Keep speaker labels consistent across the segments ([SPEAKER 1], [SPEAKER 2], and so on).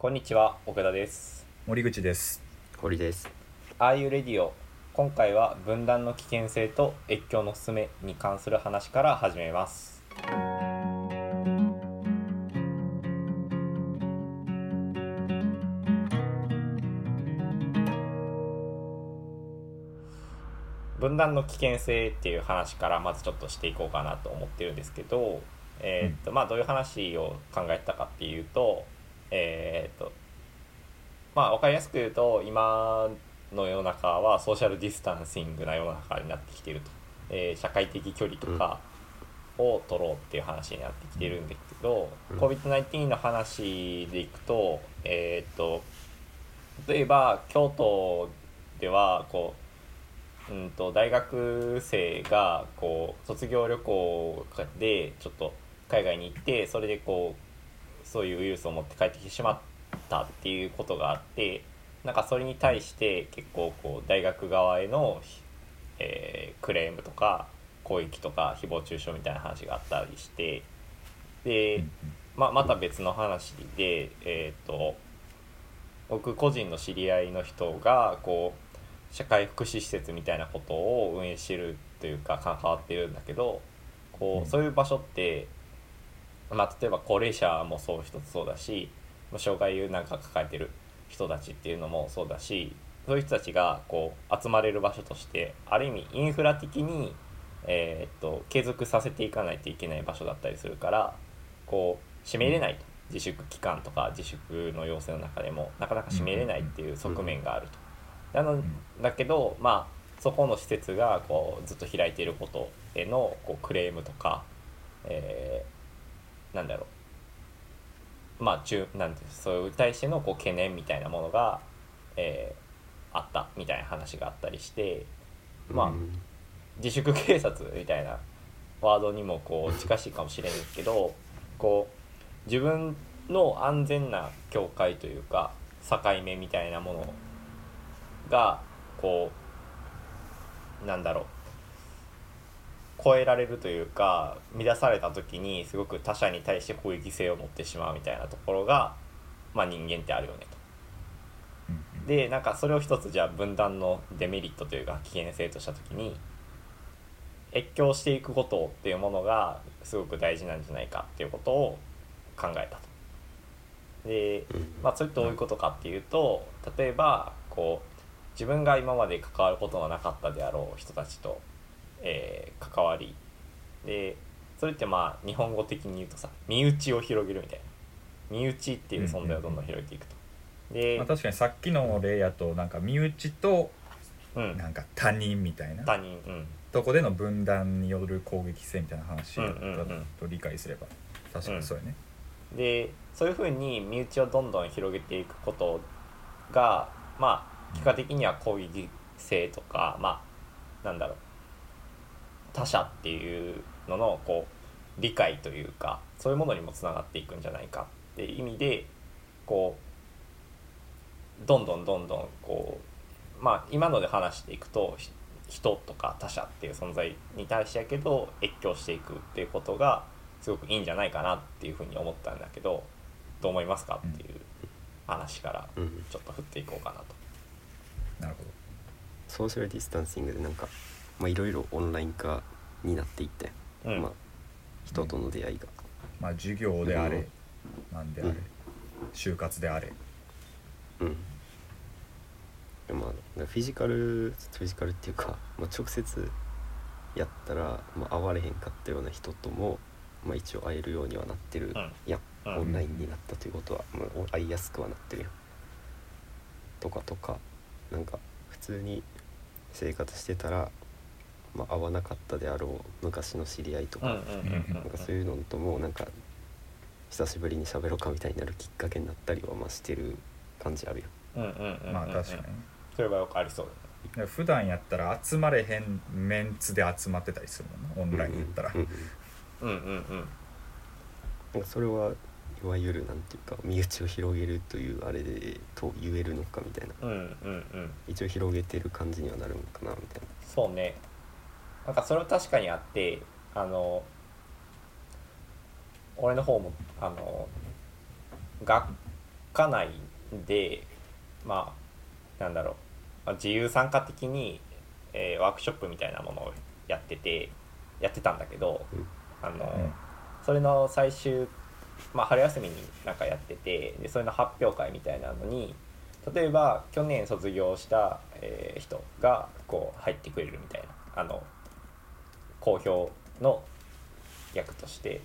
[SPEAKER 1] こんにちは岡田です。
[SPEAKER 2] 森口です。
[SPEAKER 3] 堀です。
[SPEAKER 1] ああいうレディオ今回は分断の危険性と越境の勧めに関する話から始めます。分断の危険性っていう話からまずちょっとしていこうかなと思ってるんですけど、えーっとまあ、どういう話を考えたかっていうと,、えーっとまあ、分かりやすく言うと今の世の中はソーシャルディスタンシングな世の中になってきていると、えー社会的距離とかを取ろうっていう話になってきてるんですけど、
[SPEAKER 3] うん。
[SPEAKER 1] COVID-19 の話でいくと,、えーっと例えば京都ではこううんと大学生がこう卒業旅行でちょっと海外に行ってそれでこうそういうウイルスを持って帰ってきてしまったっていうことがあってなんかそれに対して結構こう大学側への、えークレームとか攻撃とか誹謗中傷みたいな話があったりしてで、ままた別の話でえっ、と僕個人の知り合いの人がこう社会福祉施設みたいなことを運営してるというか関わってるんだけどこ
[SPEAKER 2] うん。
[SPEAKER 1] うそういう場所って、まあ、例えば高齢者もそう一つそうだしまあ障害をなんか抱えてる人たちっていうのもそうだしそういう人たちがこう集まれる場所としてある意味インフラ的に、えーっと継続させていかないといけない場所だったりするからこう閉めれないと。自粛期間とか自粛の要請の中でもなかなか閉めれないっていう側面があると。あのだけどまあそこの施設がこうずっと開いていることへのこうクレームとか、えーなんだろう。まあ中なんてそういう対してのこう懸念みたいなものが、えーあったみたいな話があったりしてまあ
[SPEAKER 3] うん。
[SPEAKER 1] 自粛警察みたいなワードにもこう近しいかもしれないですけどこう自分の安全な境界というか境目みたいなものがこうなんだろう超えられるというか乱された時にすごく他者に対して攻撃性を持ってしまうみたいなところが、まあ、人間ってあるよねと。でなんかそれを一つじゃあ分断のデメリットというか危険性とした時に越境していくことっていうものがすごく大事なんじゃないかっていうことを考えたと。で、
[SPEAKER 3] うん
[SPEAKER 1] まあ、それどういうことかっていうと例えばこう自分が今まで関わることのなかったであろう人たちと、えー関わり。でそれってまあ日本語的に言うとさ身内を広げるみたいな。身内っていう存在をどんどん広げていくと。で
[SPEAKER 2] まあ、、確かにさっきの例やとなんか身内と
[SPEAKER 1] うん、
[SPEAKER 2] なんか他人みたいな。
[SPEAKER 1] 他人、うん、
[SPEAKER 2] とこでの分断による攻撃性みたいな話だと理解すれば確かにそうやね、
[SPEAKER 1] でそういうふうに身内をどんどん広げていくことがまあ結果的には攻撃性とかまあなんだろう他者っていうののこう理解というかそういうものにもつながっていくんじゃないかっていう意味でこうどんどんどんどんこうまあ今ので話していくとひ人とか他者っていう存在に対してやけど越境していくっていうことがすごくいいんじゃないかなっていうふうに思ったんだけどどう思いますかっていう話から
[SPEAKER 3] うん
[SPEAKER 1] ちょっと振っていこうかなと。
[SPEAKER 2] なるほど
[SPEAKER 3] ソーシャルディスタンシングでなんかまあいろいろオンライン化になっていって、
[SPEAKER 1] うん。
[SPEAKER 3] まあ人との出会いが、
[SPEAKER 2] まあ授業であれ、
[SPEAKER 3] うん。
[SPEAKER 2] なんであれ、
[SPEAKER 3] うん
[SPEAKER 2] 就活であれ。
[SPEAKER 3] うん。でまあフィジカルフィジカルっていうか、まあ、直接やったら、まあ、会われへんかったような人とも、まあ、一応会えるようにはなってる、
[SPEAKER 1] うん。
[SPEAKER 3] いや
[SPEAKER 1] うん。
[SPEAKER 3] オンラインになったということは、まあ、会いやすくはなってるやんとかとかなんか普通に生活してたら、まあ、会わなかったであろう昔の知り合いとか、なんかそういうのともなんか久しぶりに喋ろうかみたいになるきっかけになったりはまあしてる感じあるよ。
[SPEAKER 1] うんうんうんうん
[SPEAKER 2] まあ確かに。ね
[SPEAKER 1] それはよくありそう
[SPEAKER 2] だから普段やったら集まれへんメンツで集まってたりするもんなオンラインやったら、
[SPEAKER 3] うんうん。
[SPEAKER 1] うんうんうん。
[SPEAKER 3] なんかそれはいわゆるなんていうか身内を広げるというあれでと言えるのかみたいな。
[SPEAKER 1] うんうんうん。
[SPEAKER 3] 一応広げてる感じにはなるのかなみたいな。
[SPEAKER 1] そうねなんかそれは確かにあってあの俺の方もあの学かないんでまあなんだろう、自由参加的に、えーワークショップみたいなものをやっててやってたんだけど、あの、それの最終、まあ、春休みになんかやっててでそれの発表会みたいなのに例えば去年卒業した、えー人がこう入ってくれるみたいなあの公表の役として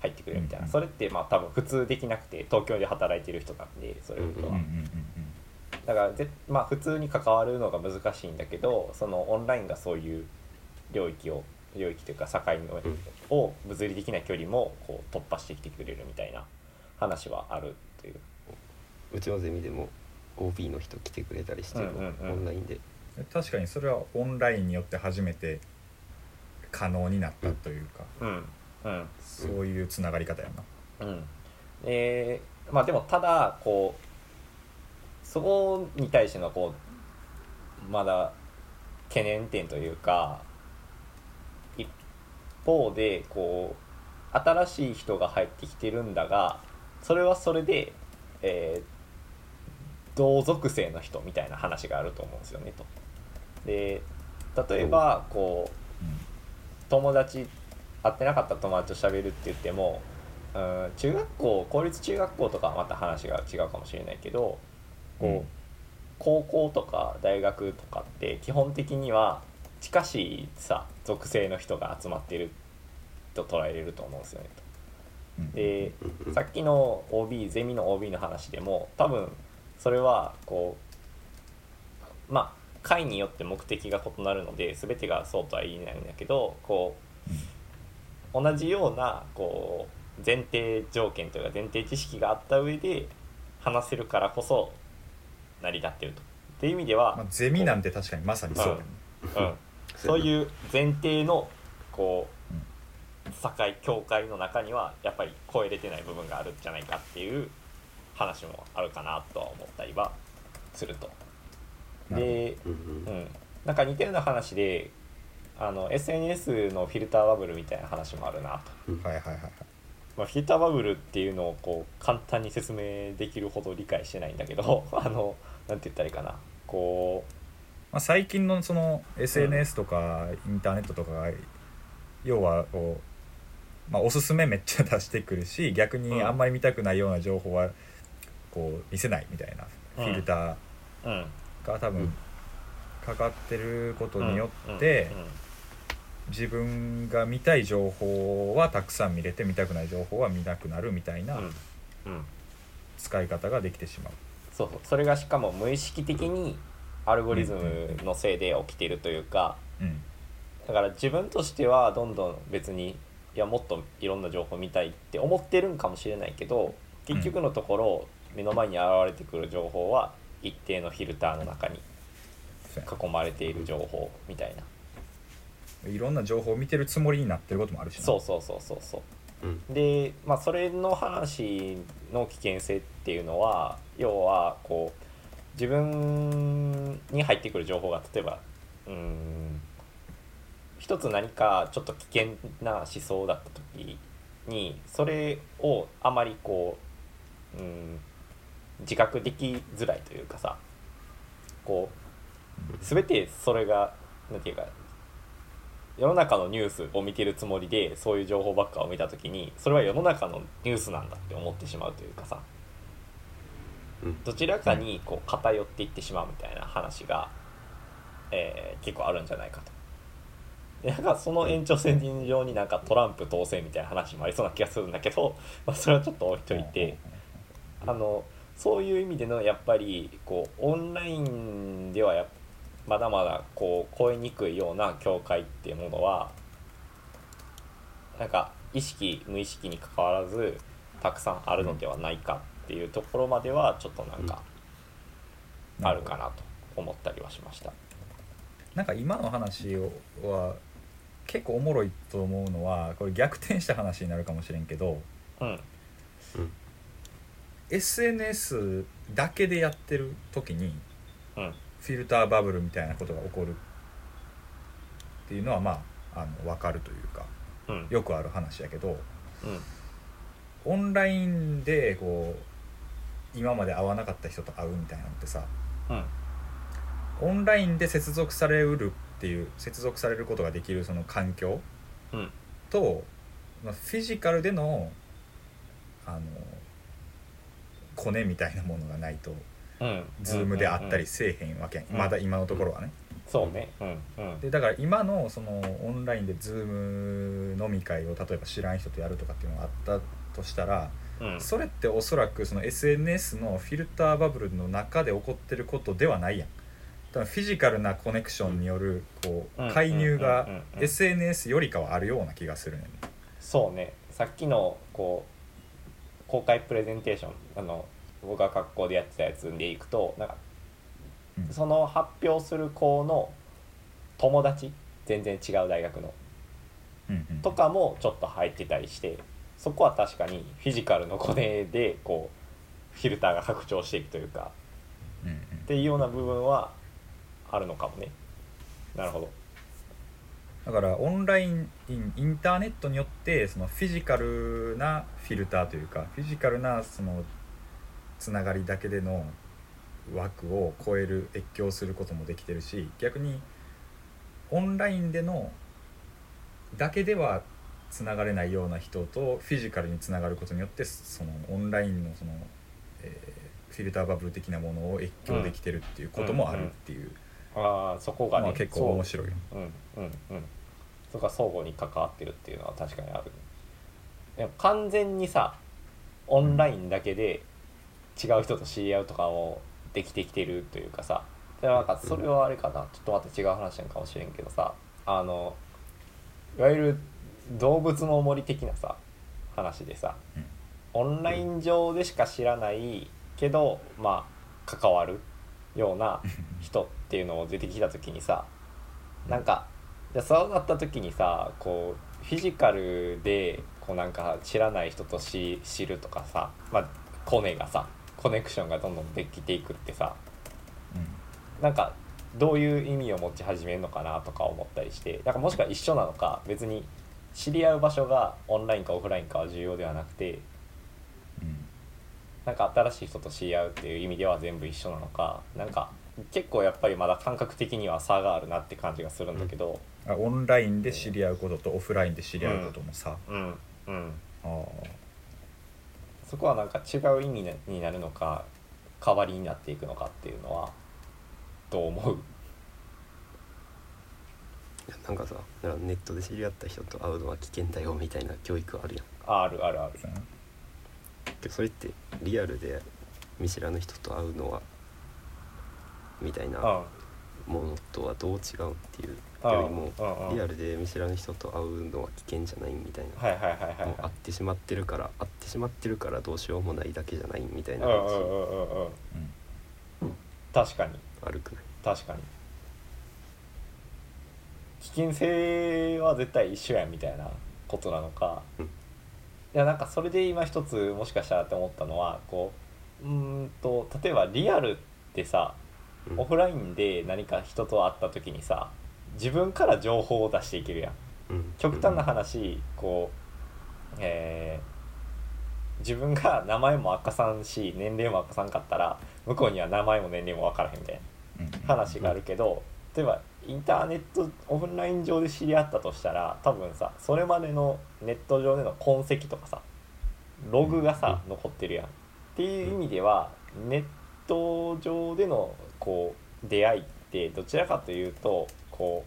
[SPEAKER 1] 入ってくれるみたいな、
[SPEAKER 2] うんうん。
[SPEAKER 1] それってまあ多分普通できなくて東京で働いてる人なんでそれいうことは、
[SPEAKER 2] うんうんうん。
[SPEAKER 1] だからぜ、まあ、普通に関わるのが難しいんだけどそのオンラインがそういう領域を領域というか境の
[SPEAKER 3] うん
[SPEAKER 1] を物理的な距離もこう突破してきてくれるみたいな話はあるという。
[SPEAKER 3] うちのゼミでも OB の人来てくれたりしてる、
[SPEAKER 1] うんうんうん。
[SPEAKER 3] オンラインで。
[SPEAKER 2] うん確かにそれはオンラインによって初めて可能になったというか、
[SPEAKER 1] うんうん
[SPEAKER 2] そういうつながり方やな。
[SPEAKER 1] うん。えーまあでもただこうそこに対してのこうまだ懸念点というか一方でこう新しい人が入ってきてるん。だがそれはそれで、えー同属性の人みたいな話があると思うん。ですよねと。で例えばこう友達会ってなかった友達と喋るって言ってもうん中学校公立中学校とかはまた話が違うかもしれないけどこう、
[SPEAKER 2] うん
[SPEAKER 1] 高校とか大学とかって基本的には近しいさ属性の人が集まってると捉えれると思うんですよね。
[SPEAKER 2] うん
[SPEAKER 1] でさっきの OB ゼミの OB の話でも多分それはこうまあ会によって目的が異なるので全てがそうとは言えないんだけどこう同じようなこう前提条件というか前提知識があった上で話せるからこそ成り立ってると。っていう意味では
[SPEAKER 2] まあ、、ゼミなんて確かにまさにそうやね
[SPEAKER 1] うん、そう
[SPEAKER 3] う
[SPEAKER 1] いう前提のこ
[SPEAKER 2] うん
[SPEAKER 1] う境境界の中にはやっぱり超えれてない部分があるんじゃないかっていう話もあるかなとは思ったりはすると。で、
[SPEAKER 3] んうん。
[SPEAKER 1] うん、なんか似たような話であの SNS のフィルターバブルみたいな話もあるなと。
[SPEAKER 3] うん。
[SPEAKER 2] はいはいはいはい。
[SPEAKER 1] まあ、フィルターバブルっていうのをこう簡単に説明できるほど理解してないんだけど あのなんて言ったらいいかな。こ
[SPEAKER 2] まあ、最近のその SNS とかインターネットとかが要はこう、まあ、おすすめめっちゃ出してくるし逆にあんまり見たくないような情報はこう見せないみたいなフィルタ
[SPEAKER 1] う、うん、
[SPEAKER 2] ーが多分
[SPEAKER 3] うん。
[SPEAKER 2] かかってることによ
[SPEAKER 1] うん
[SPEAKER 2] って自分が見たい情報はたくさん見れて見たくない情報は見なくなるみたいな使い方ができてしまう。
[SPEAKER 1] そうそれがしかも無意識的にアルゴリズムのせいで起きているというか
[SPEAKER 2] うん。
[SPEAKER 1] だから自分としてはどんどん別にいやもっといろんな情報見たいって思ってるんかもしれないけど結局のところ目の前に現れてくる情報は一定のフィルターの中に囲まれている情報みたいな。
[SPEAKER 2] いろんな情報を見てるつもりになってることもあるしな。
[SPEAKER 1] そうそうそうそうそう。
[SPEAKER 3] うん。
[SPEAKER 1] で、まあ、それの話の危険性っていうのは要はこう自分に入ってくる情報が例えばうーん一つ何かちょっと危険な思想だった時にそれをあまりこう、うん、自覚できづらいというかさこう全てそれがなんていうか世の中のニュースを見てるつもりでそういう情報ばっかを見た時にそれは世の中のニュースなんだって思ってしまうというかさ
[SPEAKER 3] うん
[SPEAKER 1] どちらかにこう偏っていってしまうみたいな話が、えー結構あるんじゃないかと。でなんかその延長線上になんかトランプ当選みたいな話もありそうな気がするんだけど、まあ、それはちょっと置いといて。あのそういう意味でのやっぱりこうオンラインではやまだまだこう超えにくいような境界っていうものはなんか意識無意識に関わらずたくさんあるのではないかっていうところまではちょっとなんかあるかなと思ったりはしました。
[SPEAKER 2] なんか今の話をは結構おもろいと思うのはこれ逆転した話になるかもしれんけど
[SPEAKER 1] うん。
[SPEAKER 3] うん
[SPEAKER 2] SNS だけでやってる時に
[SPEAKER 1] うん。
[SPEAKER 2] フィルターバブルみたいなことが起こるっていうのはまああの分かるというか
[SPEAKER 1] うん。
[SPEAKER 2] よくある話やけど
[SPEAKER 1] うん。
[SPEAKER 2] オンラインでこ今まで会わなかった人と会うみたいなのってさ
[SPEAKER 1] うん。
[SPEAKER 2] オンラインで接続されうるっていう接続されることができるその環境
[SPEAKER 1] うん。
[SPEAKER 2] と、まあ、フィジカルでのあのコネみたいなものがないと
[SPEAKER 1] うん。
[SPEAKER 2] ズームであったりせえへんわけやん、
[SPEAKER 1] うん。
[SPEAKER 2] まだ今のところはね、
[SPEAKER 1] そうね。うん。うん。
[SPEAKER 2] でだから今のそのオンラインでズーム飲み会を例えば知らん人とやるとかっていうのがあったとしたら、
[SPEAKER 1] うん。
[SPEAKER 2] それっておそらくその SNS のフィルターバブルの中で起こってることではないやん。多分フィジカルなコネクションによるこ
[SPEAKER 1] う
[SPEAKER 2] 介入が SNS よりかはあるような気がするねん。
[SPEAKER 1] そうね。さっきのこう公開プレゼンテーションあの僕が学校でやってたやつでいくとなんか
[SPEAKER 2] うん。
[SPEAKER 1] その発表する子の友達全然違う大学の
[SPEAKER 2] うんうん。
[SPEAKER 1] とかもちょっと入ってたりしてそこは確かにフィジカルのコネでこうフィルターが拡張していくというか
[SPEAKER 2] うんうん。
[SPEAKER 1] っていうような部分はあるのかもね。なるほど
[SPEAKER 2] だからオンラインインターネットによってそのフィジカルなフィルターというかフィジカルなそのつながりだけでの枠を超える越境することもできてるし逆にオンラインでのだけではつながれないような人とフィジカルにつながることによってそのオンラインのその、えーフィルターバブル的なものを越境できてるっていうこともあるっていう、
[SPEAKER 1] ああそこがね、
[SPEAKER 2] まあ、結構面白い
[SPEAKER 1] うん。うん。うんそこが相互に関わってるっていうのは確かにある。でも完全にさオンラインだけで違う人と知り合うとかもできてきてるというかさでもなんかそれはあれかな。ちょっとまた違う話なのかもしれんけどさあのいわゆる動物の森的なさ話でさ、
[SPEAKER 2] うん。
[SPEAKER 1] オンライン上でしか知らないけどまあ関わるような人っていうのを出てきた時にさなんかじゃあそうなった時にさこうフィジカルでこうなんか知らない人とし知るとかさ、まあ、コネがさコネクションがどんどんできていくってさなんかどういう意味を持ち始めるのかなとか思ったりしてなんかもしくは一緒なのか別に知り合う場所がオンラインかオフラインかは重要ではなくて
[SPEAKER 2] うん。
[SPEAKER 1] なんか新しい人と知り合うっていう意味では全部一緒なのかなんか結構やっぱりまだ感覚的には差があるなって感じがするんだけど
[SPEAKER 2] あオンラインで知り合うこととオフラインで知り合うこともさ、
[SPEAKER 1] うんうん。
[SPEAKER 2] ああ
[SPEAKER 1] そこはなんか違う意味になるのか代わりになっていくのかっていうのはどう思う？
[SPEAKER 3] いやなんかさネットで知り合った人と会うのは危険だよみたいな教育あるやん。
[SPEAKER 1] ああるあるある。
[SPEAKER 2] そうやな。
[SPEAKER 3] けどそれってリアルで見知らぬ人と会うのはみたいな
[SPEAKER 1] うん
[SPEAKER 3] ものとはどう違うっていう
[SPEAKER 1] あ
[SPEAKER 3] よりもリアルで見知らぬ人と会うのは危険じゃないみたいな、
[SPEAKER 1] はいはいはいはい
[SPEAKER 3] もう会ってしまってるから会ってしまってるからどうしようもないだけじゃないみたいな
[SPEAKER 1] うんうんうん
[SPEAKER 3] 話
[SPEAKER 1] うんうん。
[SPEAKER 2] うん
[SPEAKER 1] 確かに。
[SPEAKER 3] くない。
[SPEAKER 1] 確かに。危険性は絶対一緒やみたいなことなのか、
[SPEAKER 3] うん。
[SPEAKER 1] いやなんかそれで今一つもしかしたらって思ったのはこううーんと例えばリアルってさ
[SPEAKER 3] うん
[SPEAKER 1] オフラインで何か人と会った時にさ自分から情報を出していけるやん。
[SPEAKER 3] うん。
[SPEAKER 1] 極端な話こうえー自分が名前も明かさんし年齢も明かさんかったら向こうには名前も年齢も分からへんみたいな
[SPEAKER 2] うん。
[SPEAKER 1] 話があるけど、例えばインターネットオフライン上で知り合ったとしたら多分さそれまでのネット上での痕跡とかさログがさ、残ってるやん。っていう意味ではネット上でのこう出会いってどちらかというとこ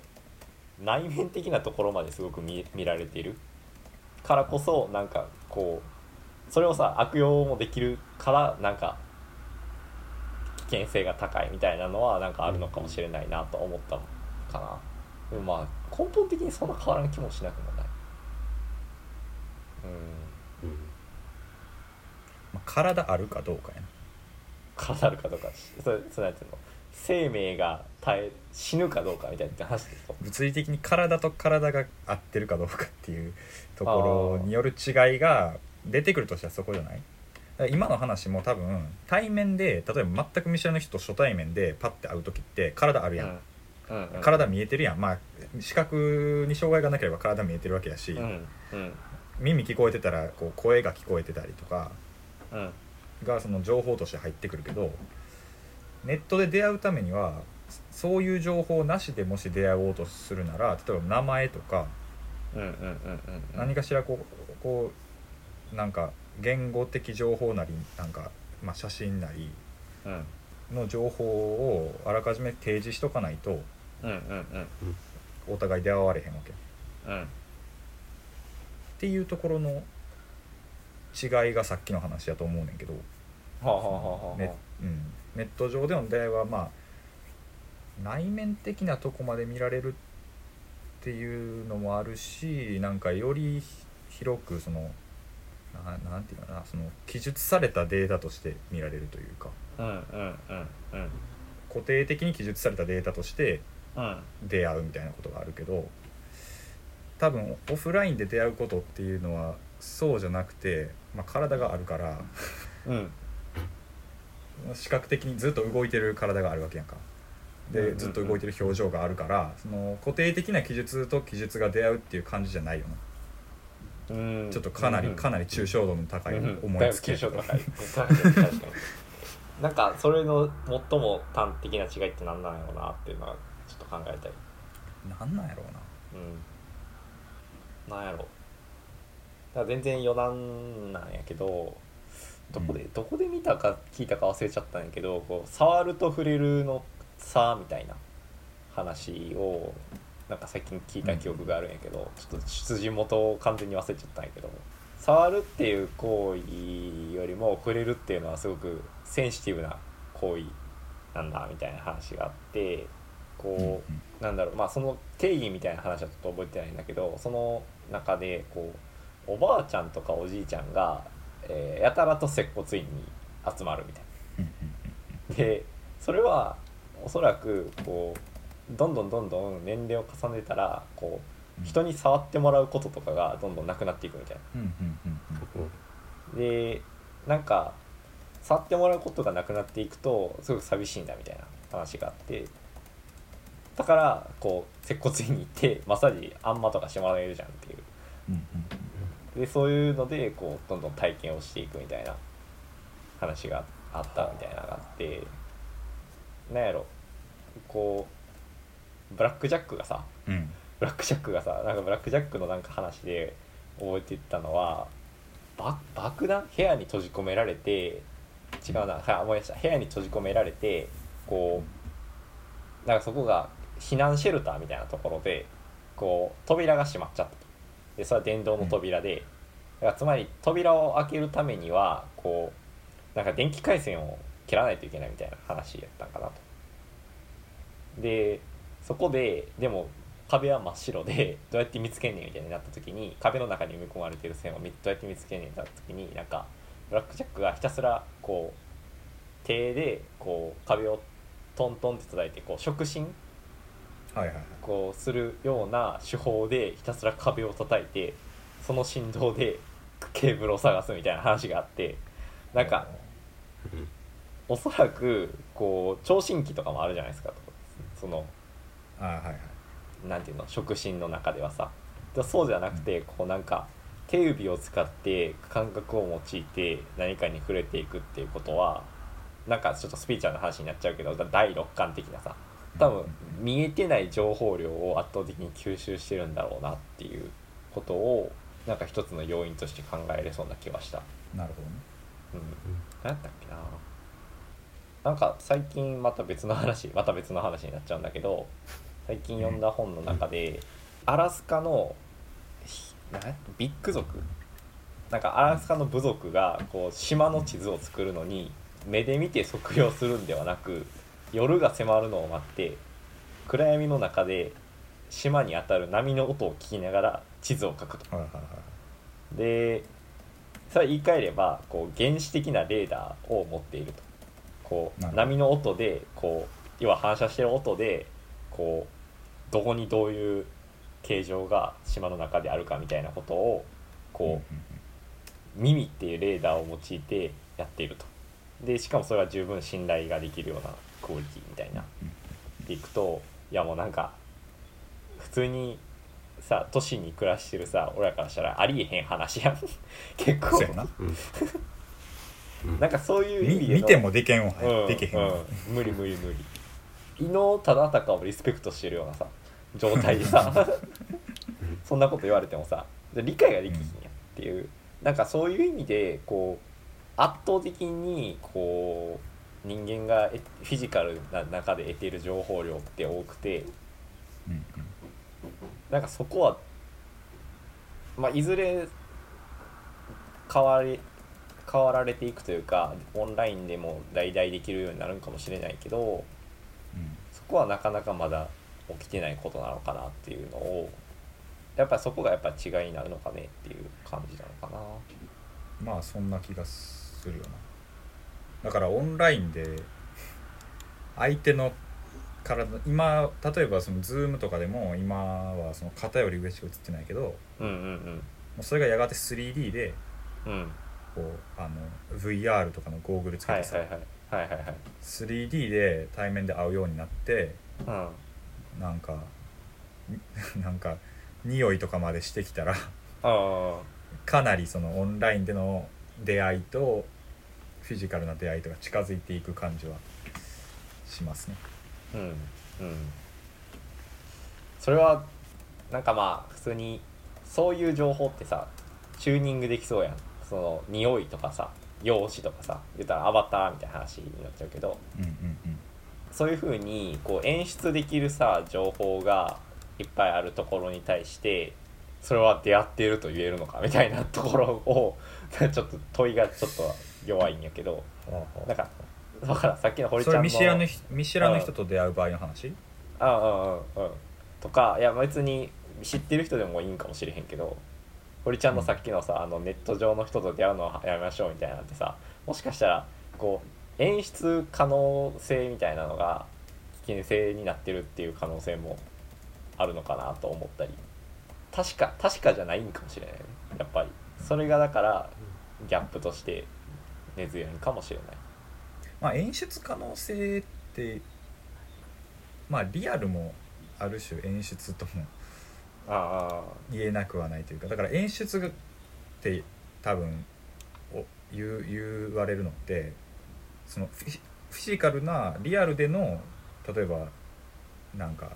[SPEAKER 1] う内面的なところまですごく見見られている。からこそなんかこうそれをさ悪用もできるからなんか危険性が高いみたいなのはなんかあるのかもしれないなと思ったのかな。でもまあ根本的にそんな変わらん気もしなくもない。うん。
[SPEAKER 3] うん。
[SPEAKER 2] まあ、体あるかどうかやな。
[SPEAKER 1] 体あるかどうかそれそれなんていうの？生命が耐え死ぬかどうかみたいな話ですと
[SPEAKER 2] 物理的に体と体が合ってるかどうかっていうところによる違いが出てくるとしたらそこじゃない？今の話も多分対面で例えば全く見知らぬ人と初対面でパッて会う時って体あるやん、
[SPEAKER 1] うん。うんうん。
[SPEAKER 2] 体見えてるやん。まあ視覚に障害がなければ体見えてるわけやし、
[SPEAKER 1] うんうん。
[SPEAKER 2] 耳聞こえてたらこう声が聞こえてたりとか
[SPEAKER 1] うん。
[SPEAKER 2] がその情報として入ってくるけどネットで出会うためにはそういう情報なしでもし出会おうとするなら例えば名前とか何かしらこうこうなんか言語的情報なりなんか、まあ、写真なり
[SPEAKER 1] うん。
[SPEAKER 2] の情報をあらかじめ提示しとかないとお互い出会われへんわけ。っ
[SPEAKER 1] うん。
[SPEAKER 2] ていうところの違いがさっきの話だと思うねんけど、
[SPEAKER 1] はあはあはあはあ
[SPEAKER 2] ネうん、ネット上での出会いはまあ内面的なとこまで見られるっていうのもあるしなんかより広くそのななんていうかなその記述されたデータとして見られるというか。
[SPEAKER 1] うんうんうんうん。
[SPEAKER 2] 固定的に記述されたデータとして
[SPEAKER 1] うん。
[SPEAKER 2] 出会うみたいなことがあるけど多分オフラインで出会うことっていうのはそうじゃなくて、まあ、体があるから
[SPEAKER 1] うん
[SPEAKER 2] 視覚的にずっと動いてる体があるわけやんか。
[SPEAKER 1] うんうんうん。
[SPEAKER 2] でずっと動いてる表情があるからその固定的な記述と記述が出会うっていう感じじゃないよな。
[SPEAKER 1] うん。
[SPEAKER 2] ちょっとかなり
[SPEAKER 1] うん
[SPEAKER 2] かなり抽象度の高い
[SPEAKER 1] うん
[SPEAKER 2] 思いつき
[SPEAKER 1] だいぶ抽象度高い。確かになんかそれの最も端的な違いって何なんやろうなっていうのはちょっと考えたい。
[SPEAKER 2] なんなんやろうな。
[SPEAKER 1] うん。なんやろだから全然余談なんやけどどこで、どこで見たか聞いたか忘れちゃったんやけどこう触ると触れるの差みたいな話をなんか最近聞いた記憶があるんやけど、ちょっと出自元を完全に忘れちゃったんやけど触るっていう行為よりも触れるっていうのはすごくセンシティブな行為なんだみたいな話があってこう、なんだろうまあその定義みたいな話はちょっと覚えてないんだけどその中でこうおばあちゃんとかおじいちゃんが、えーやたらと接骨院に集まるみたい
[SPEAKER 2] うん
[SPEAKER 1] な。でそれはおそらくこうどんどんどんどん年齢を重ねたらこ
[SPEAKER 2] う
[SPEAKER 1] 人に触ってもらうこととかがどんどんなくなっていくみたいな。でなんか触ってもらうことがなくなっていくとすごく寂しいんだみたいな話があってだからこう接骨院に行ってマッサージあんまとかしてもらえるじゃんっていうでそういうのでこうどんどん体験をしていくみたいな話があったみたいなのがあってなんやろこうブラック・ジャックがさ
[SPEAKER 2] うん。うん
[SPEAKER 1] ブラック・ジャックがさなんかブラック・ジャックのなんか話で覚えてたのはば爆弾部屋に閉じ込められて違うなはい思い出した。部屋に閉じ込められてこうなんかそこが避難シェルターみたいなところでこう扉が閉まっちゃった。とでそれは電動の扉で、だからつまり扉を開けるためにはこうなんか電気回線を切らないといけないみたいな話やったんかなと。でそこででも壁は真っ白でどうやって見つけんねんみたいになった時に壁の中に埋め込まれてる線をみどうやって見つけんねんってなった時になんかブラック・ジャックがひたすらこう手でこう壁をトントンって叩いてこう触診こうするような手法でひたすら壁を叩いてその振動でケーブルを探すみたいな話があってなんか
[SPEAKER 3] うん
[SPEAKER 1] おそらくこう聴診器とかもあるじゃないですかその
[SPEAKER 2] あはいはい。
[SPEAKER 1] なんていうの？触診の中ではさ。でそうじゃなくてこうなんか手指を使って感覚を用いて何かに触れていくっていうことはなんかちょっとスピーチャーの話になっちゃうけど第六感的なさ多分見えてない情報量を圧倒的に吸収してるんだろうなっていうことをなんか一つの要因として考えれそうな気はした。
[SPEAKER 2] なるほどね。
[SPEAKER 1] うん、何やったっけな。なんか最近また別の話また別の話になっちゃうんだけど最近読んだ本の中で、アラスカのビッグ族？なんかアラスカの部族がこう島の地図を作るのに目で見て測量するんではなく夜が迫るのを待って暗闇の中で島に当たる波の音を聞きながら地図を描くと。
[SPEAKER 2] はいはいはい。
[SPEAKER 1] でそれは言い換えればこう原始的なレーダーを持っていると。こう波の音でこう要は反射してる音でこうどこにどういう形状が島の中であるかみたいなことをこう耳っていうレーダーを用いてやっていると。でしかもそれは十分信頼ができるようなクオリティみたいな。でいくといやもうなんか普通にさ都市に暮らしてるさ俺らからしたらありえへん話やん。結構。
[SPEAKER 2] そうやな。
[SPEAKER 1] なんかそういう意味で
[SPEAKER 2] 見てもでけんわ、
[SPEAKER 1] うん
[SPEAKER 2] でけへんわ、
[SPEAKER 1] うん、無理無理無理。伊能忠敬をリスペクトしてるようなさ状態でさそんなこと言われてもさ理解ができひんやっていう、なんかそういう意味でこう圧倒的にこう人間がフィジカルな中で得ている情報量って多くて
[SPEAKER 2] うん
[SPEAKER 1] なんかそこは、まあ、いずれ変わり変わられていくというかオンラインでも代々できるようになるんかもしれないけど
[SPEAKER 2] うん
[SPEAKER 1] そこはなかなかまだ起きてないことなのかなっていうのをやっぱりそこがやっぱ違いになるのかねっていう感じなのかな。
[SPEAKER 2] まあそんな気がするよなだからオンラインで相手の体今例えばその Zoom とかでも今はその肩より上しか映ってないけども
[SPEAKER 1] うんうん。
[SPEAKER 2] うそれがやがて 3D で
[SPEAKER 1] うんうん。
[SPEAKER 2] こうあの VR とかのゴーグルつけてさ、
[SPEAKER 1] はいはいはいはいはいはい
[SPEAKER 2] 3D で対面で会うようになって
[SPEAKER 1] うん。
[SPEAKER 2] なんか なんか匂いとかまでしてきたら
[SPEAKER 1] あ
[SPEAKER 2] かなりそのオンラインでの出会いとフィジカルな出会いとか近づいていく感じはしますね。
[SPEAKER 1] あうんうん。それはなんかまあ普通にそういう情報ってさチューニングできそうやん。その匂いとかさ容姿とかさ言ったらアバターみたいな話になっちゃうけど
[SPEAKER 2] うんうん
[SPEAKER 1] そういう風にこう演出できるさ情報がいっぱいあるところに対してそれは出会っていると言えるのかみたいなところを ちょっと問いがちょっと弱いんやけどなんかだからさっきの堀ちゃんの
[SPEAKER 2] 見知らぬ人見知らぬ人と出会う場合の話？
[SPEAKER 1] あうん。うんうん。とかいや別に知ってる人でもいいんかもしれへんけど堀ちゃんのさっきのさ、あのネット上の人と出会うのはやめましょうみたいなんてさもしかしたらこう演出可能性みたいなのが危険性になってるっていう可能性もあるのかなと思ったり。確か確かじゃないんかもしれないね。やっぱり。それがだからギャップとして根強いんかもしれない。
[SPEAKER 2] まあ演出可能性ってまあリアルもある種演出とも
[SPEAKER 1] あ
[SPEAKER 2] 言えなくはないというかだから演出って多分お言う言われるのってそのフィジカルなリアルでの例えばなんか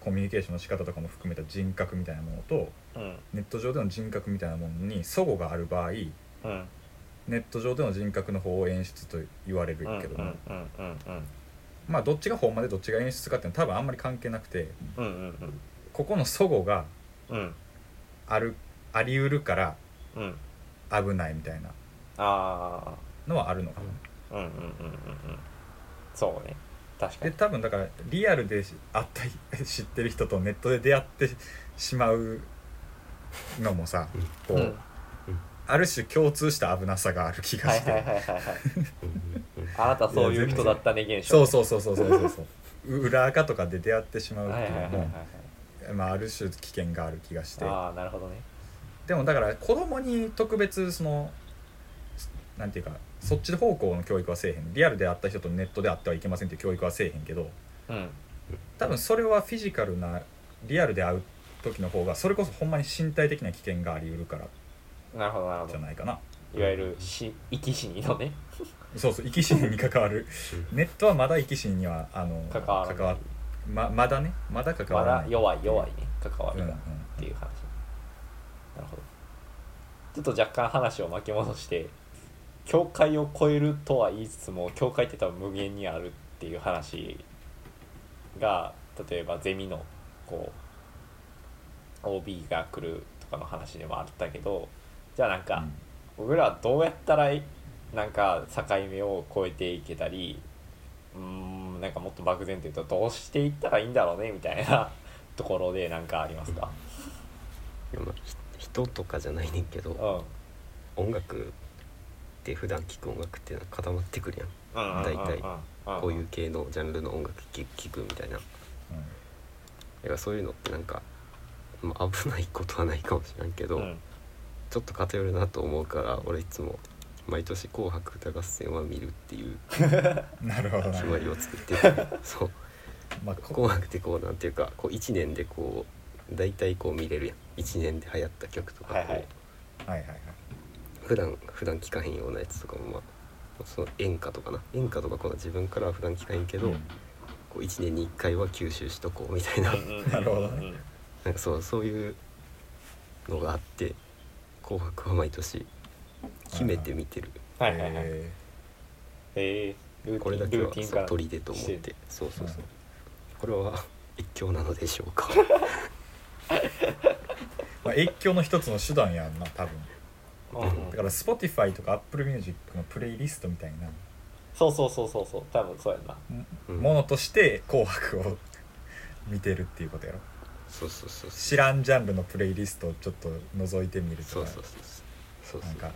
[SPEAKER 2] コミュニケーションの仕方とかも含めた人格みたいなものと
[SPEAKER 1] あうん。
[SPEAKER 2] ネット上での人格みたいなものに齟齬がある場合
[SPEAKER 1] うん
[SPEAKER 2] ネット上での人格の方を演出と言われる
[SPEAKER 1] うん
[SPEAKER 2] けども、まあどっちがほんまでどっちが演出かっていうのは多分あんまり関係なくて
[SPEAKER 1] うんうん
[SPEAKER 2] ここの齟齬があるあり得るから
[SPEAKER 1] うん
[SPEAKER 2] 危ないみたいな
[SPEAKER 1] あ
[SPEAKER 2] のはあるのかな。
[SPEAKER 1] あうんうんうんうんうんそうね。確かに。
[SPEAKER 2] で多分だからリアルで会った知ってる人とネットで出会ってしまうのもさこう、
[SPEAKER 1] うん
[SPEAKER 2] ある種共通した危なさがある気がして、
[SPEAKER 1] はいはいはいはいはい。
[SPEAKER 3] うんうん
[SPEAKER 1] あなたそういう人だったね現象。
[SPEAKER 2] そうそうそうそうそうそうそう。う裏垢とかで出会ってしまうって
[SPEAKER 1] はいうはい
[SPEAKER 2] の
[SPEAKER 1] はい。
[SPEAKER 2] も、まあ、ある種危険がある気がして。
[SPEAKER 1] ああなるほどね。
[SPEAKER 2] でもだから子供に特別そのなんていうかそっち方向の教育はせえへん。リアルで会った人とネットで会ってはいけませんっていう教育はせえへんけど
[SPEAKER 1] うん。
[SPEAKER 2] 多分それはフィジカルなリアルで会う時の方がそれこそほんまに身体的な危険があり得るから
[SPEAKER 1] なるほどなるほど。
[SPEAKER 2] じゃないかな。い
[SPEAKER 1] わゆる死生き死にのね。
[SPEAKER 2] そうそう生き死にに関わる。ネットはまだ生き死ににはあの
[SPEAKER 1] 関わらない。
[SPEAKER 2] ままだね。まだ関
[SPEAKER 1] ま
[SPEAKER 2] わらない。
[SPEAKER 1] だ弱い弱いね関わり
[SPEAKER 2] うんうん
[SPEAKER 1] がっていう話。なるほど。ちょっと若干話を巻き戻して境界を超えるとは言いつつも境界って多分無限にあるっていう話が例えばゼミのこう OB が来るとかの話でもあったけどじゃあなんか、僕らはどうやったらなんか境目を越えていけたりうーんなんかもっと漠然と言うとどうしていったらいいんだろうねみたいな ところで何かありますか？
[SPEAKER 3] 人とかじゃないねんけど
[SPEAKER 1] うん。
[SPEAKER 3] 音楽って普段聴く音楽っていうのは固まってくるやん。
[SPEAKER 1] うんうん
[SPEAKER 3] 大体
[SPEAKER 1] うん
[SPEAKER 3] こういう系のジャンルの音楽聴聴くみたいな。だからそういうのってなんか、まあ、危ないことはないかもしれんけど、
[SPEAKER 1] うん
[SPEAKER 3] ちょっと偏るなと思うから俺いつも毎年「紅白歌合戦」は見るっていう
[SPEAKER 2] う んなるほどな
[SPEAKER 3] 決まりを作ってて。そう。
[SPEAKER 2] まあこ
[SPEAKER 3] 紅白ってこうなんていうかこう1年でこう大体こう見れるやん。1年で流行った曲とかこう、
[SPEAKER 1] はいはい。
[SPEAKER 2] はいはいはい。
[SPEAKER 3] 普段普段聴かへんようなやつとかもまあその演歌とかな。演歌とかこの自分からは普段聞かへんけど、
[SPEAKER 2] うん。
[SPEAKER 3] こう1年に1回は吸収しとこうみたいな。
[SPEAKER 2] なるほどね。
[SPEAKER 3] なんかそうそういうのがあって「紅白」は毎年決めて見てる。
[SPEAKER 1] はいはいはい。
[SPEAKER 2] え
[SPEAKER 1] えー、
[SPEAKER 3] これだけはそう
[SPEAKER 1] ルーティンか。ら
[SPEAKER 3] 取り出と思っ
[SPEAKER 1] して。
[SPEAKER 3] てそうそうそう。
[SPEAKER 2] うん。
[SPEAKER 3] これは越境なのでしょうか。
[SPEAKER 2] ー まあ、越境の一つの手段やんな多分。だから Spotify とか Apple Music のプレイリストみたいな。
[SPEAKER 1] そうそうそうそうそう。多分そうやな。
[SPEAKER 3] うん。
[SPEAKER 2] ものとして「紅白」を 見てるっていうことやろ
[SPEAKER 3] そうそうそう
[SPEAKER 2] 知らんジャンルのプレイリストをちょっと覗いてみるとか。
[SPEAKER 3] そうそうそうそう。そう
[SPEAKER 2] なんか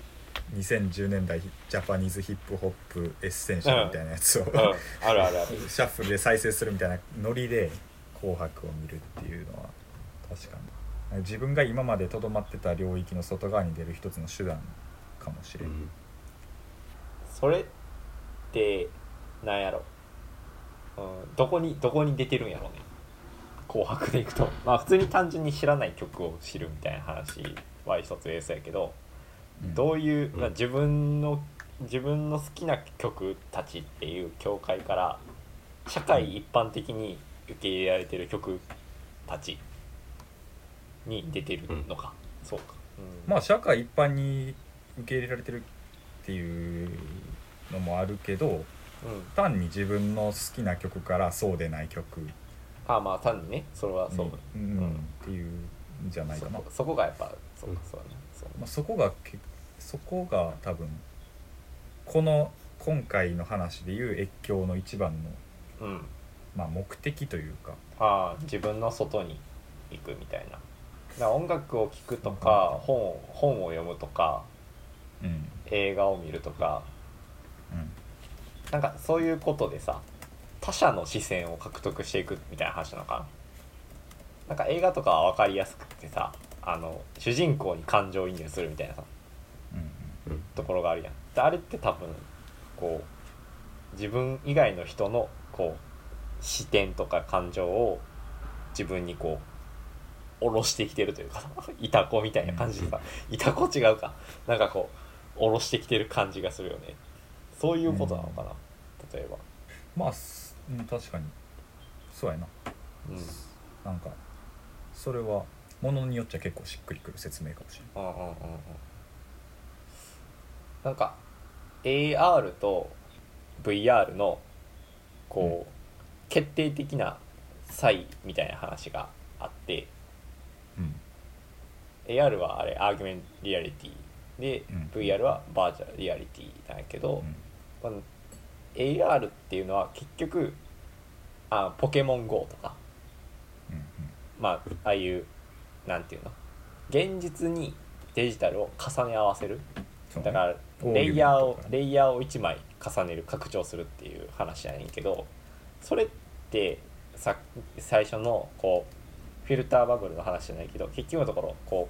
[SPEAKER 2] 2010年代 Japanese Hip Hop Essential みたいなやつを、
[SPEAKER 1] うん。あるあるある。
[SPEAKER 2] シャッフルで再生するみたいなノリで「紅白」を見るっていうのは確かに。自分が今までとどまってた領域の外側に出る一つの手段かもしれ、
[SPEAKER 3] うん。ん
[SPEAKER 1] それってなんやろ、うん、どこにどこに出てるんやろうね紅白でいくと。まあ普通に単純に知らない曲を知るみたいな話は一つベースやけど、
[SPEAKER 2] うん。
[SPEAKER 1] どういう、
[SPEAKER 3] うん。
[SPEAKER 1] まあ、自分の自分の好きな曲たちっていう境界から社会一般的に受け入れられてる曲たちに出てるのか、そうか、うん、
[SPEAKER 2] まあ社会一般に受け入れられてるっていうのもあるけど
[SPEAKER 1] うん、
[SPEAKER 2] 単に自分の好きな曲からそうでない曲に
[SPEAKER 1] あまあ単にね。それはそう、
[SPEAKER 2] うん。
[SPEAKER 1] うん。
[SPEAKER 2] っていうんじゃないかな。
[SPEAKER 1] そこがやっぱそうかそうだね。そう。
[SPEAKER 2] まあ、そこがけそこが多分この今回の話でいう越境の一番の、
[SPEAKER 1] うん。
[SPEAKER 2] まあ、目的というか。
[SPEAKER 1] ああ自分の外に行くみたいな。だ音楽を聴くとか本を本を読むとか
[SPEAKER 2] うん。
[SPEAKER 1] 映画を見るとか。
[SPEAKER 2] うん。
[SPEAKER 1] なんかそういうことでさ他者の視線を獲得していくみたいな話なのか？ななんか映画とかは分かりやすくてさあの主人公に感情移入するみたいなさ
[SPEAKER 2] うん
[SPEAKER 1] ところがあるやん。であれって多分こう自分以外の人のこう視点とか感情を自分にこう下ろしてきてるというか いたこみたいな感じでさいたこ違うか。なんかこう下ろしてきてる感じがするよね。そういうことなのかな、例えば。
[SPEAKER 2] まあすうん確かに。そうやな。
[SPEAKER 1] うん。
[SPEAKER 2] なんかそれはものによっちゃ結構しっくりくる説明かもしれない
[SPEAKER 1] うん。うんうんうんなんか AR と VR のこう、決定的な差異みたいな話があって。
[SPEAKER 2] うん。
[SPEAKER 1] AR はあれアーギュメントリアリティで、
[SPEAKER 2] うん。
[SPEAKER 1] VR はバーチャルリアリティなんやけど、まあ AR っていうのは結局あポケモン GO とか。
[SPEAKER 2] うんうん。
[SPEAKER 1] まあああいうなんていうの？現実にデジタルを重ね合わせる。
[SPEAKER 2] ね。
[SPEAKER 1] だからレイヤーをレイヤーを1枚重ねる拡張するっていう話やねんけどそれってさ最初のこうフィルターバブルの話じゃないけど結局のところこ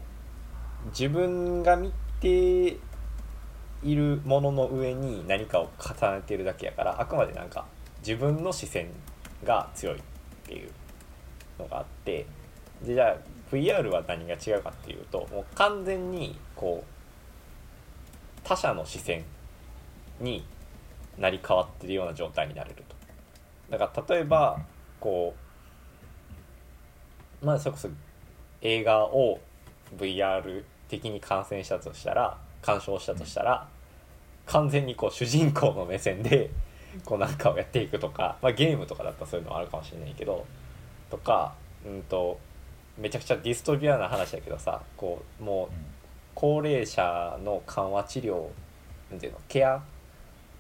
[SPEAKER 1] う自分が見ているものの上に何かを重ねてるだけやからあくまでなんか自分の視線が強いっていうのがあってでじゃあ VR は何が違うかっていうともう完全にこう他者の視線になり変わってるような状態になれると。だから例えばこうまあそれこそ映画を VR 的に観戦したとしたら鑑賞したとしたら完全にこう主人公の目線でこうなんかをやっていくとか、まあ、ゲームとかだったらそういうのはあるかもしれないけどとかうんとめちゃくちゃディストピアな話だけどさこうもう高齢者の緩和治療なんていうのケア？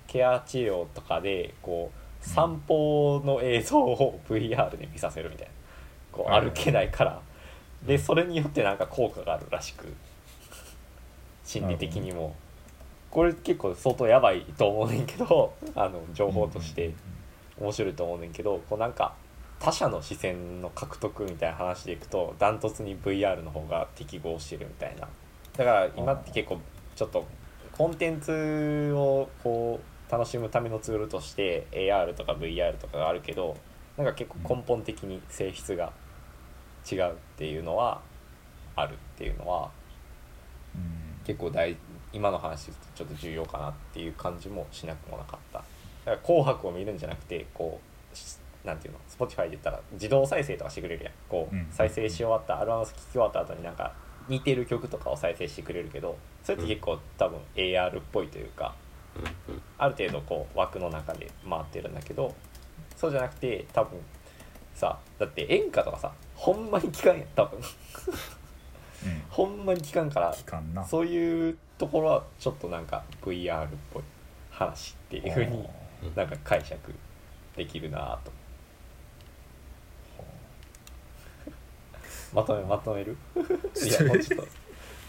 [SPEAKER 1] ケア治療とかでこう散歩の映像を VR で見させるみたいなこう歩けないから。でそれによってなんか効果があるらしく。心理的にもこれ結構相当やばいと思うねんけど あの情報として面白いと思うねんけどこうなんか他者の視線の獲得みたいな話でいくとダントツに VR の方が適合してるみたいな。だから今って結構ちょっとコンテンツをこう楽しむためのツールとして AR とか VR とかがあるけどなんか結構根本的に性質が違うっていうのはあるっていうのは
[SPEAKER 2] うん。
[SPEAKER 1] 結構大今の話でちょっと重要かなっていう感じもしなくもなかった。だから「紅白」を見るんじゃなくてこうしなんていうの？Spotify で言ったら自動再生とかしてくれるやん。こう、
[SPEAKER 2] うん。
[SPEAKER 1] 再生し終わったアルバム聴き終わった後になんか似てる曲とかを再生してくれるけどそれって結構多分 AR っぽいというかある程度こう枠の中で回ってるんだけどそうじゃなくて多分さだって演歌とかさほんまに聞かんやん多分。
[SPEAKER 2] うん。
[SPEAKER 1] ほんまに聞かんから
[SPEAKER 2] 期間な。
[SPEAKER 1] そういうところはちょっとなんか VR っぽい話っていうふうに
[SPEAKER 3] うん。
[SPEAKER 1] なんか解釈できるなぁと。まとめまとめる？いやもうちょっと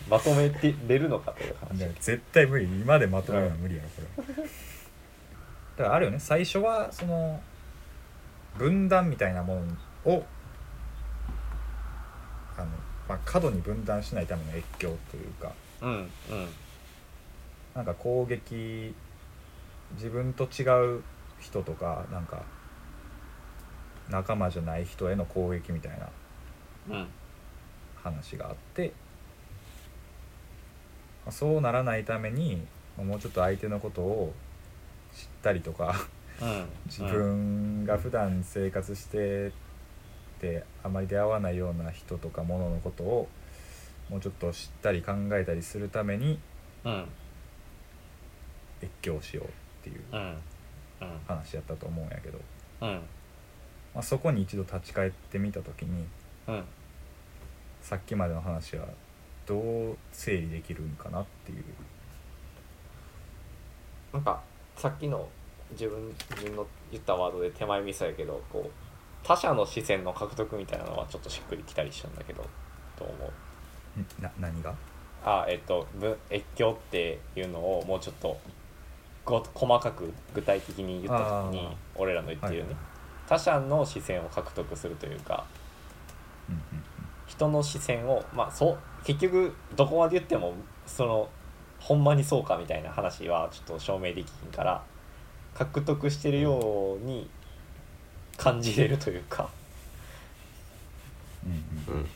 [SPEAKER 1] まとめてれるのかという話。
[SPEAKER 2] 絶対無理。今でまとめるのは無理やろこれ。だからあるよね最初はその分断みたいなものをあの、まあ、過度に分断しないための越境というか
[SPEAKER 1] うんうん。
[SPEAKER 2] なんか攻撃自分と違う人とかなんか仲間じゃない人への攻撃みたいな
[SPEAKER 1] うん。
[SPEAKER 2] 話があって、まあそうならないためにまあもうちょっと相手のことを知ったりとか
[SPEAKER 1] うん。
[SPEAKER 2] 自分が普段生活しててあまり出会わないような人とか物のことをもうちょっと知ったり考えたりするために
[SPEAKER 1] うん。
[SPEAKER 2] 越境しようっていう
[SPEAKER 1] うん。うん。
[SPEAKER 2] 話やったと思うんやけど、
[SPEAKER 1] うん。
[SPEAKER 2] まあ、そこに一度立ち返ってみた時に
[SPEAKER 1] うん。
[SPEAKER 2] さっきまでの話はどう整理できるんかなっていう。
[SPEAKER 1] なんかさっきの自分自分の言ったワードで手前味噌やけどこう他者の視線の獲得みたいなのはちょっとしっくりきたりしたんだけどどう思う？ん
[SPEAKER 2] な何が？
[SPEAKER 1] あえっとぶ越境っていうのをもうちょっとご細かく具体的に言った時に俺らの言ってるよね、
[SPEAKER 2] はい
[SPEAKER 1] 他者の視線を獲得するというか
[SPEAKER 2] うん
[SPEAKER 1] 人の視線をまあそう結局どこまで言ってもそのほんまにそうかみたいな話はちょっと証明できひんから獲得してるように感じれるというか。
[SPEAKER 2] うんうん。
[SPEAKER 3] うん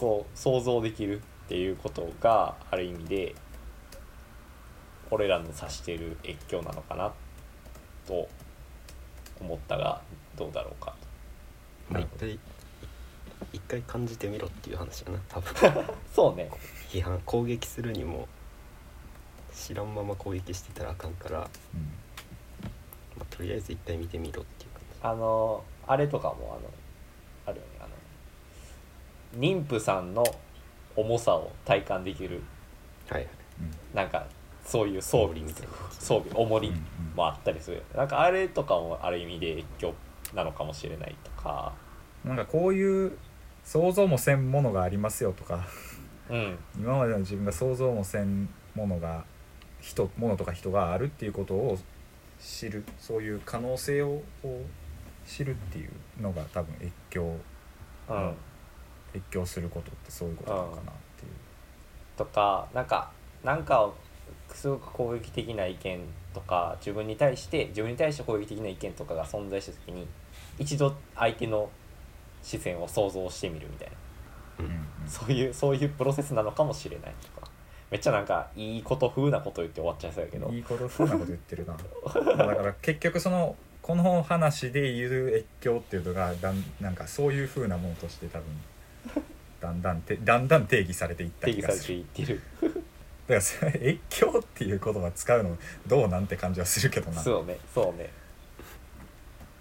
[SPEAKER 1] こう想像できるっていうことがある意味で俺らの指している越境なのかなと思ったがどうだろうか
[SPEAKER 3] まあ一回一回感じてみろっていう話やな多分。
[SPEAKER 1] そうね。
[SPEAKER 3] 批判攻撃するにも知らんまま攻撃してたらあかんから、ま
[SPEAKER 2] うん。
[SPEAKER 3] あ、とりあえず一回見てみろっていう感じ。
[SPEAKER 1] あのあれとかもあの妊婦さんの重さを体感できる
[SPEAKER 3] はい
[SPEAKER 1] なんかそういう装備
[SPEAKER 3] みたいな
[SPEAKER 1] 装備重りもあったりする。なんかあれとかもある意味で越境なのかもしれないとか。
[SPEAKER 2] なんかこういう想像もせんものがありますよとか。
[SPEAKER 1] うん。
[SPEAKER 2] 今までの自分が想像もせんものが人物とか人があるっていうことを知るそういう可能性を知るっていうのが多分越境
[SPEAKER 1] うん
[SPEAKER 2] 越境することってそういうことなのかなっていう。
[SPEAKER 1] とかなんかなんかをすごく攻撃的な意見とか自分に対して自分に対して攻撃的な意見とかが存在した時に一度相手の視線を想像してみるみたいな。
[SPEAKER 3] うん
[SPEAKER 2] うんうん。
[SPEAKER 1] そういうそういうプロセスなのかもしれないとか。めっちゃなんかいいこと風なこと言って終わっちゃいそうやけど。
[SPEAKER 2] いいこと風なこと言ってるな。だから結局そのこの話で言う越境っていうのがだんなんかそういう風なものとして多分だんだんてだんだん定義されていった
[SPEAKER 1] 定義され
[SPEAKER 2] 気がする
[SPEAKER 1] ていってる。
[SPEAKER 2] だからそれ 越境っていう言葉使うのどうなんて感じはするけどな。
[SPEAKER 1] そうねそうね。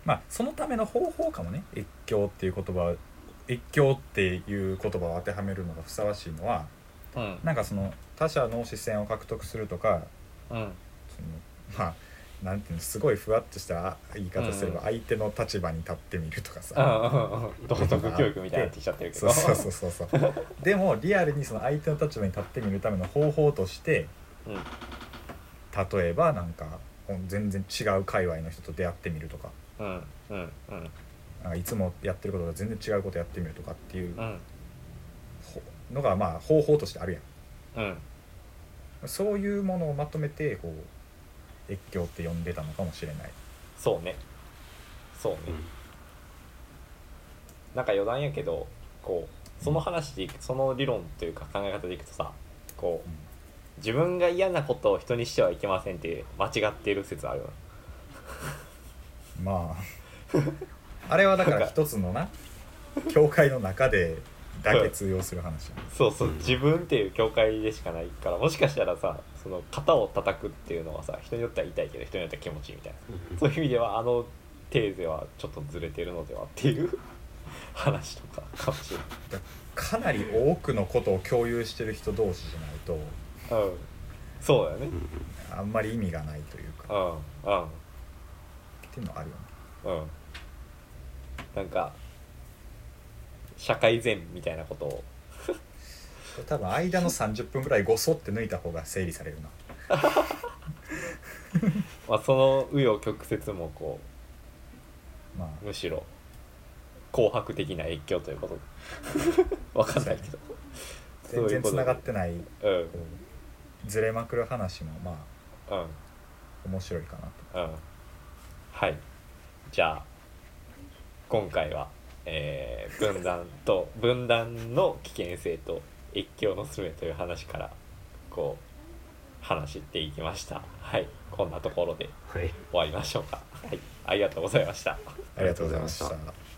[SPEAKER 2] まあそのための方法かもね。越境っていう言葉越境っていう言葉を当てはめるのがふさわしいのは
[SPEAKER 1] うん。
[SPEAKER 2] なんかその他者の視線を獲得するとか
[SPEAKER 1] うん。
[SPEAKER 2] そのまあなんていうのすごいふわっとした言い方すれば
[SPEAKER 1] うん。
[SPEAKER 2] 相手の立場に立ってみるとかさ、
[SPEAKER 1] 道徳教育みたいになってきちゃってるけど。
[SPEAKER 2] そうそうそうそう。でもリアルにその相手の立場に立ってみるための方法として
[SPEAKER 1] うん。
[SPEAKER 2] 例えばなんか全然違う界隈の人と出会ってみるとか。
[SPEAKER 1] うんうんうん。
[SPEAKER 2] なんかいつもやってることと全然違うことやってみるとかっていう
[SPEAKER 1] うん。
[SPEAKER 2] ほのがまあ方法としてあるやん。
[SPEAKER 1] うん。
[SPEAKER 2] そういうものをまとめてこう越境って呼んでたのかもしれない。
[SPEAKER 1] そうね。そうね、なんか余談やけどこうその話でいくその理論というか考え方でいくとさこう自分が嫌なことを人にしてはいけませんって間違っている説あるよ
[SPEAKER 2] まああれはだから一つのな 教会の中でだけ通用する話。
[SPEAKER 1] そうそう、
[SPEAKER 3] うん。
[SPEAKER 1] 自分っていう境界でしかないからもしかしたらさその肩を叩くっていうのはさ人によっては痛いけど人によっては気持ちいいみたいな。
[SPEAKER 3] うん。
[SPEAKER 1] そういう意味ではあのテーゼはちょっとずれてるのではっていう 話とかかもしれない。
[SPEAKER 2] かなり多くのことを共有してる人同士じゃないと
[SPEAKER 1] うん。そうだよね。
[SPEAKER 2] あんまり意味がないというか。
[SPEAKER 1] うん。うん。
[SPEAKER 2] っていうのはあるよね。
[SPEAKER 1] うん。なんか社会善みたいなことを。
[SPEAKER 2] 多分間の30分ぐらいごそって抜いた方が整理されるな。
[SPEAKER 1] まあその紆余曲折もこ
[SPEAKER 2] まあ。
[SPEAKER 1] うむしろ紅白的な越境ということ。で わかんないけど。
[SPEAKER 2] 全然つながってない。
[SPEAKER 1] うん。
[SPEAKER 2] ずれまくる話もまあ
[SPEAKER 1] うん。
[SPEAKER 2] 面白いかなと。
[SPEAKER 1] うん。はい。じゃあ今回は、えー分断と分断の危険性と越境のすめという話からこう話していきました。はい。こんなところで
[SPEAKER 3] はい。
[SPEAKER 1] 終わりましょうか。はい。ありがとうございました。
[SPEAKER 2] ありがとうございました